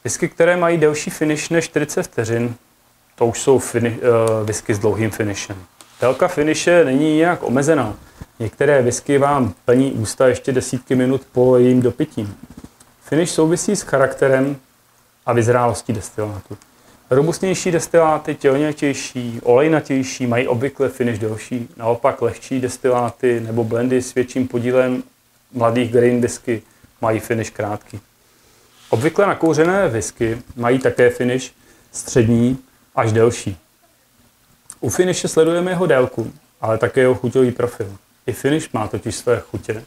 Whisky, které mají delší finish než 40 vteřin, to už jsou fini- uh, whisky s dlouhým finishem. Délka finiše není nějak omezená. Některé whisky vám plní ústa ještě desítky minut po jejím dopití. Finish souvisí s charakterem a vyzrálostí destilátu. Robustnější destiláty, tělnětější, olejnatější mají obvykle finish delší. Naopak lehčí destiláty nebo blendy s větším podílem mladých grain whisky mají finish krátký. Obvykle nakouřené whisky mají také finish střední až delší. U finishe sledujeme jeho délku, ale také jeho chuťový profil. I finish má totiž své chutě.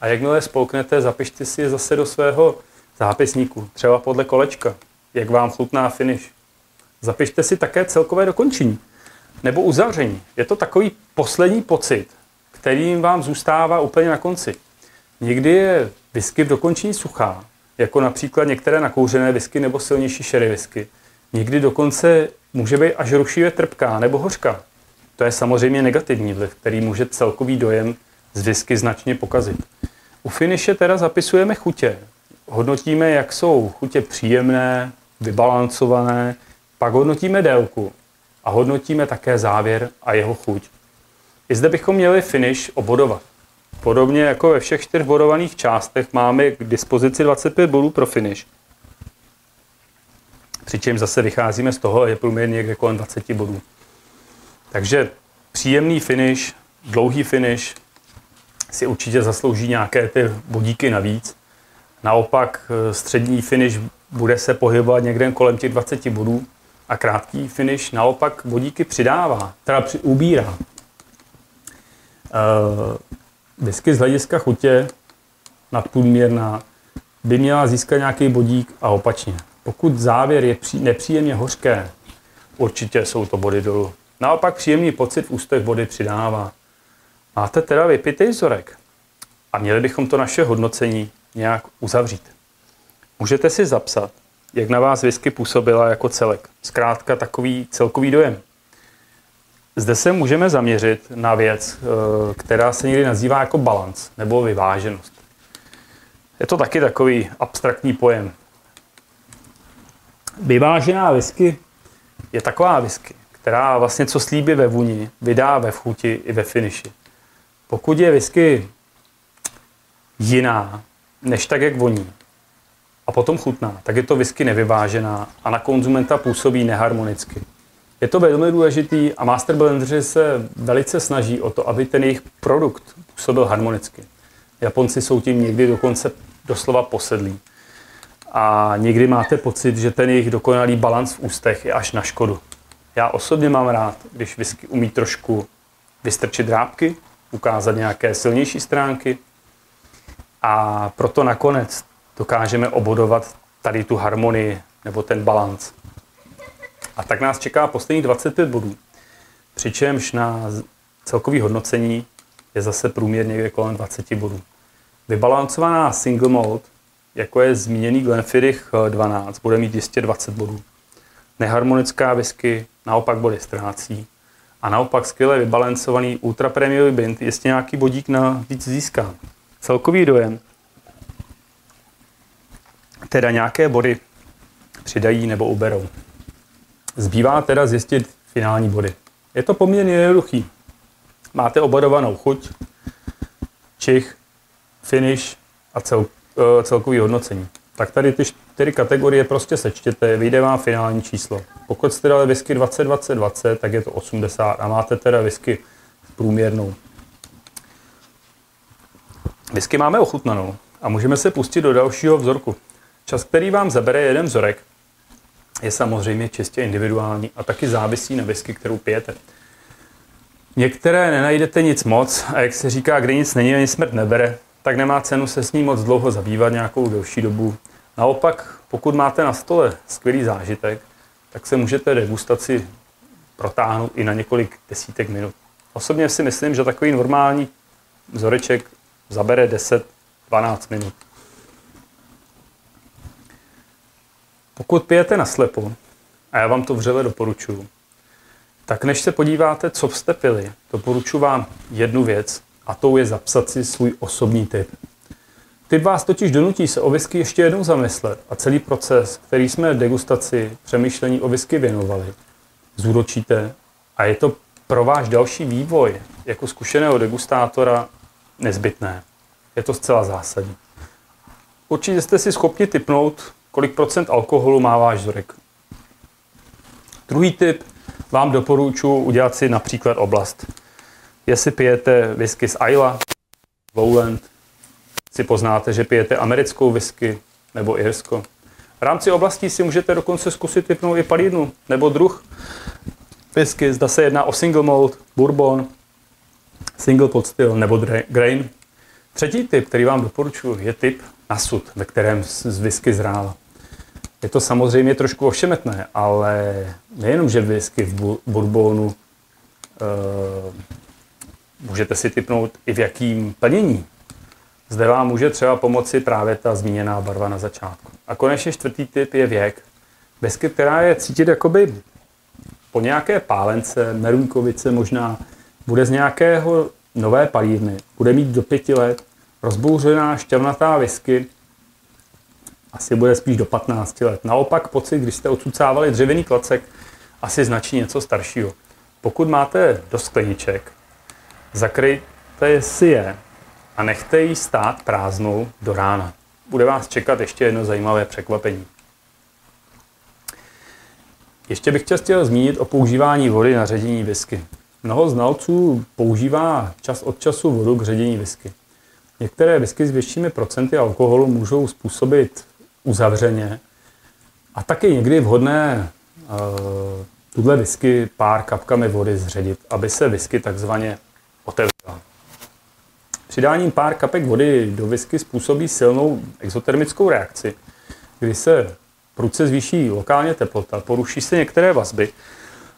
A jakmile spolknete, zapište si je zase do svého zápisníku, třeba podle kolečka, jak vám chutná finish. Zapište si také celkové dokončení nebo uzavření. Je to takový poslední pocit, který vám zůstává úplně na konci. Někdy je whisky v dokončení suchá, jako například některé nakouřené whisky nebo silnější sherry whisky. Někdy dokonce může být až rušivě trpká nebo hořká. To je samozřejmě negativní vliv, který může celkový dojem z whisky značně pokazit. U finiše teda zapisujeme chutě. Hodnotíme, jak jsou chutě příjemné, vybalancované, pak hodnotíme délku a hodnotíme také závěr a jeho chuť. I zde bychom měli finish obodovat. Podobně jako ve všech čtyř bodovaných částech máme k dispozici 25 bodů pro finish. Přičemž zase vycházíme z toho, že průměr někde kolem 20 bodů. Takže příjemný finish, dlouhý finish si určitě zaslouží nějaké ty bodíky navíc. Naopak eh, střední finish bude se pohybovat někde kolem těch 20 bodů a krátký finish naopak bodíky přidává, teda při, ubírá. Uh, whisky z hlediska chutě nadprůměrná by měla získat nějaký bodík a opačně. Pokud závěr je pří, nepříjemně hořké, určitě jsou to body dolů. Naopak příjemný pocit v ústech body přidává. Máte teda vypitý vzorek a měli bychom to naše hodnocení nějak uzavřít. Můžete si zapsat, jak na vás whisky působila jako celek. Zkrátka takový celkový dojem. Zde se můžeme zaměřit na věc, eh, která se někdy nazývá jako balans nebo vyváženost. Je to taky takový abstraktní pojem. Vyvážená whisky je taková whisky, která vlastně co slíbí ve vůni, vydá ve chuti i ve finiši. Pokud je whisky jiná, než tak, jak voní, a potom chutná, tak je to whisky nevyvážená a na konzumenta působí neharmonicky. Je to velmi důležitý a master blenderi se velice snaží o to, aby ten jejich produkt působil harmonicky. Japonci jsou tím někdy dokonce doslova posedlí. A někdy máte pocit, že ten jejich dokonalý balans v ústech je až na škodu. Já osobně mám rád, když whisky umí trošku vystrčit drápky, ukázat nějaké silnější stránky a proto nakonec dokážeme obodovat tady tu harmonii nebo ten balans. A tak nás čeká posledních 25 bodů. Přičemž na celkový hodnocení je zase průměr někde kolem 20 bodů. Vybalancovaná single malt, jako je zmíněný Glenfiddich 12, bude mít 220 bodů. Neharmonická whisky naopak body ztrácí. A naopak skvěle vybalancovaný ultra premiový bind jestli nějaký bodík na víc získá. Celkový dojem teda nějaké body přidají nebo uberou. Zbývá teda zjistit finální body. Je to poměrně jednoduchý. Máte obodovanou chuť, čich, finish a cel, uh, celkový hodnocení. Tak tady ty čtyři kategorie prostě sečtěte, vyjde vám finální číslo. Pokud jste dali whisky 20, 20, 20, tak je to 80 a máte teda whisky průměrnou. Whisky máme ochutnanou a můžeme se pustit do dalšího vzorku. Čas, který vám zabere jeden vzorek, je samozřejmě čistě individuální a taky závisí na whisky, kterou pijete. Některé nenajdete nic moc a jak se říká, kde nic není, ani smrt nebere, tak nemá cenu se s ní moc dlouho zabývat nějakou delší dobu. Naopak, pokud máte na stole skvělý zážitek, tak se můžete degustaci protáhnout i na několik desítek minut. Osobně si myslím, že takový normální vzoreček zabere 10-12 minut. Pokud pijete na slepo, a já vám to vřele doporučuji, tak než se podíváte, co jste pili, doporučuji vám jednu věc a tou je zapsat si svůj osobní typ. Typ vás totiž donutí se o whisky ještě jednou zamyslet a celý proces, který jsme degustaci, přemýšlení o whisky věnovali, zúročíte a je to pro váš další vývoj jako zkušeného degustátora nezbytné. Je to zcela zásadní. Určitě jste si schopni typnout, kolik procent alkoholu má váš vzorek. Druhý tip vám doporučuji udělat si například oblast. Jestli pijete whisky z Isla, Lowland, si poznáte, že pijete americkou whisky nebo Irsko. V rámci oblastí si můžete dokonce zkusit typnout i palidnu nebo druh whisky, zda se jedná o single malt, bourbon, single pot still nebo grain. Třetí typ, který vám doporučuji, je typ na sud, ve kterém z whisky zrála. Je to samozřejmě trošku ošemetné, ale nejenom, že whisky v bourbonu uh, můžete si typnout i v jakým plnění. Zde vám může třeba pomoci právě ta zmíněná barva na začátku. A konečně čtvrtý typ je věk. Whisky, která je cítit jakoby po nějaké pálence, merunkovice možná, bude z nějakého nové palírny, bude mít do pěti let, rozbouřená šťavnatá whisky, asi bude spíš do 15 let. Naopak pocit, když jste odsucávali dřevěný klacek, asi značí něco staršího. Pokud máte do skleniček, zakryjte si je a nechte ji stát prázdnou do rána. Bude vás čekat ještě jedno zajímavé překvapení. Ještě bych chtěl zmínit o používání vody na ředění whisky. Mnoho znalců používá čas od času vodu k ředění whisky. Některé whisky s většími procenty alkoholu můžou způsobit uzavřeně a taky někdy vhodné uh, tuhle whisky pár kapkami vody zředit, aby se whisky takzvaně otevřela. Přidáním pár kapek vody do whisky způsobí silnou exotermickou reakci, kdy se prudce zvýší lokálně teplota, poruší se některé vazby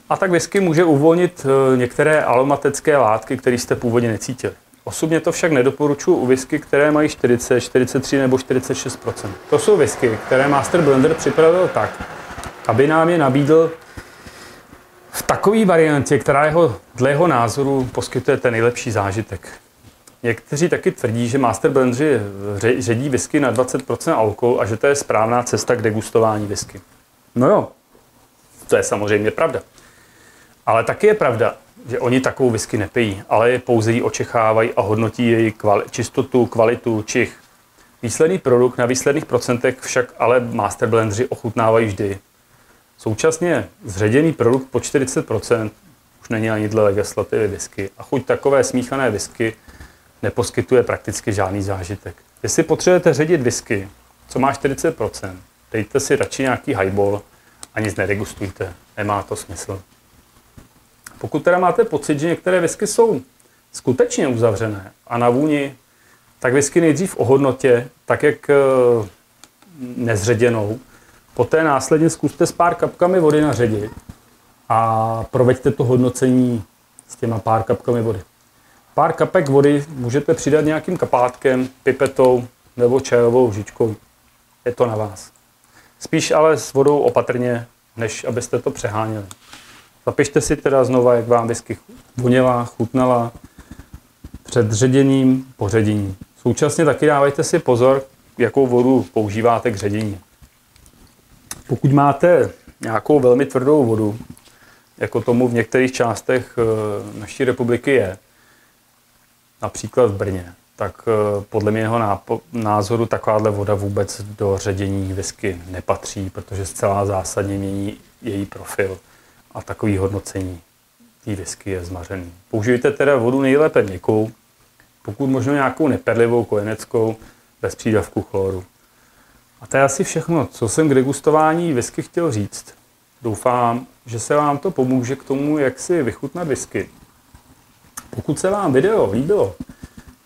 a tak whisky může uvolnit eh, některé aromatické látky, které jste původně necítili. Osobně to však nedoporučuji u whisky, které mají 40, 43 nebo 46% To jsou whisky, které Master Blender připravil tak, aby nám je nabídl v takové variantě, která jeho, dle jeho názoru poskytuje ten nejlepší zážitek. Někteří taky tvrdí, že Master Blendři ředí whisky na 20% alkohol a že to je správná cesta k degustování whisky. No jo, to je samozřejmě pravda. Ale taky je pravda, že oni takovou whisky nepijí, ale pouze ji očechávají a hodnotí její kvali- čistotu, kvalitu, čich. Výsledný produkt na výsledných procentech však ale master blendři ochutnávají vždy. Současně zředěný produkt po 40% už není ani dle legislativy whisky a chuť takové smíchané whisky neposkytuje prakticky žádný zážitek. Jestli potřebujete ředit whisky, co má 40%, dejte si radši nějaký highball a nic nedegustujte. Nemá to smysl. Pokud teda máte pocit, že některé whisky jsou skutečně uzavřené a na vůni, tak whisky nejdřív o hodnotě, tak jak eh, nezředěnou, poté následně zkuste s pár kapkami vody naředit a proveďte to hodnocení s těma pár kapkami vody. Pár kapek vody můžete přidat nějakým kapátkem, pipetou nebo čajovou lžičkou. Je to na vás. Spíš ale s vodou opatrně, než abyste to přeháněli. Zapište si teda znova, jak vám whisky voněla, chutnala před ředěním, po ředění. Současně taky dávajte si pozor, jakou vodu používáte k ředění. Pokud máte nějakou velmi tvrdou vodu, jako tomu v některých částech eh, naší republiky je, například v Brně, tak eh, podle mého názoru takováhle voda vůbec do ředění whisky nepatří, protože zcela zásadně mění její profil a takový hodnocení té whisky je zmařený. Použijte teda vodu nejlépe měkkou, pokud možno nějakou neperlivou kojeneckou, bez přídavku chloru. A to je asi všechno, co jsem k degustování whisky chtěl říct. Doufám, že se vám to pomůže k tomu, jak si vychutnat whisky. Pokud se vám video líbilo,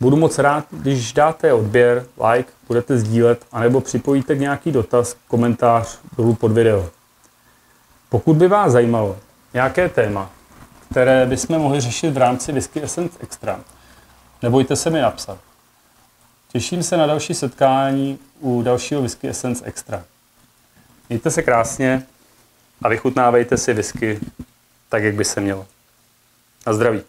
budu moc rád, když dáte odběr, like, budete sdílet, anebo připojíte nějaký dotaz, komentář dolů pod video. Pokud by vás zajímalo nějaké téma, které bychom mohli řešit v rámci Whisky Essence Extra, nebojte se mi napsat. Těším se na další setkání u dalšího Whisky Essence Extra. Mějte se krásně a vychutnávejte si whisky tak, jak by se mělo. Na zdraví.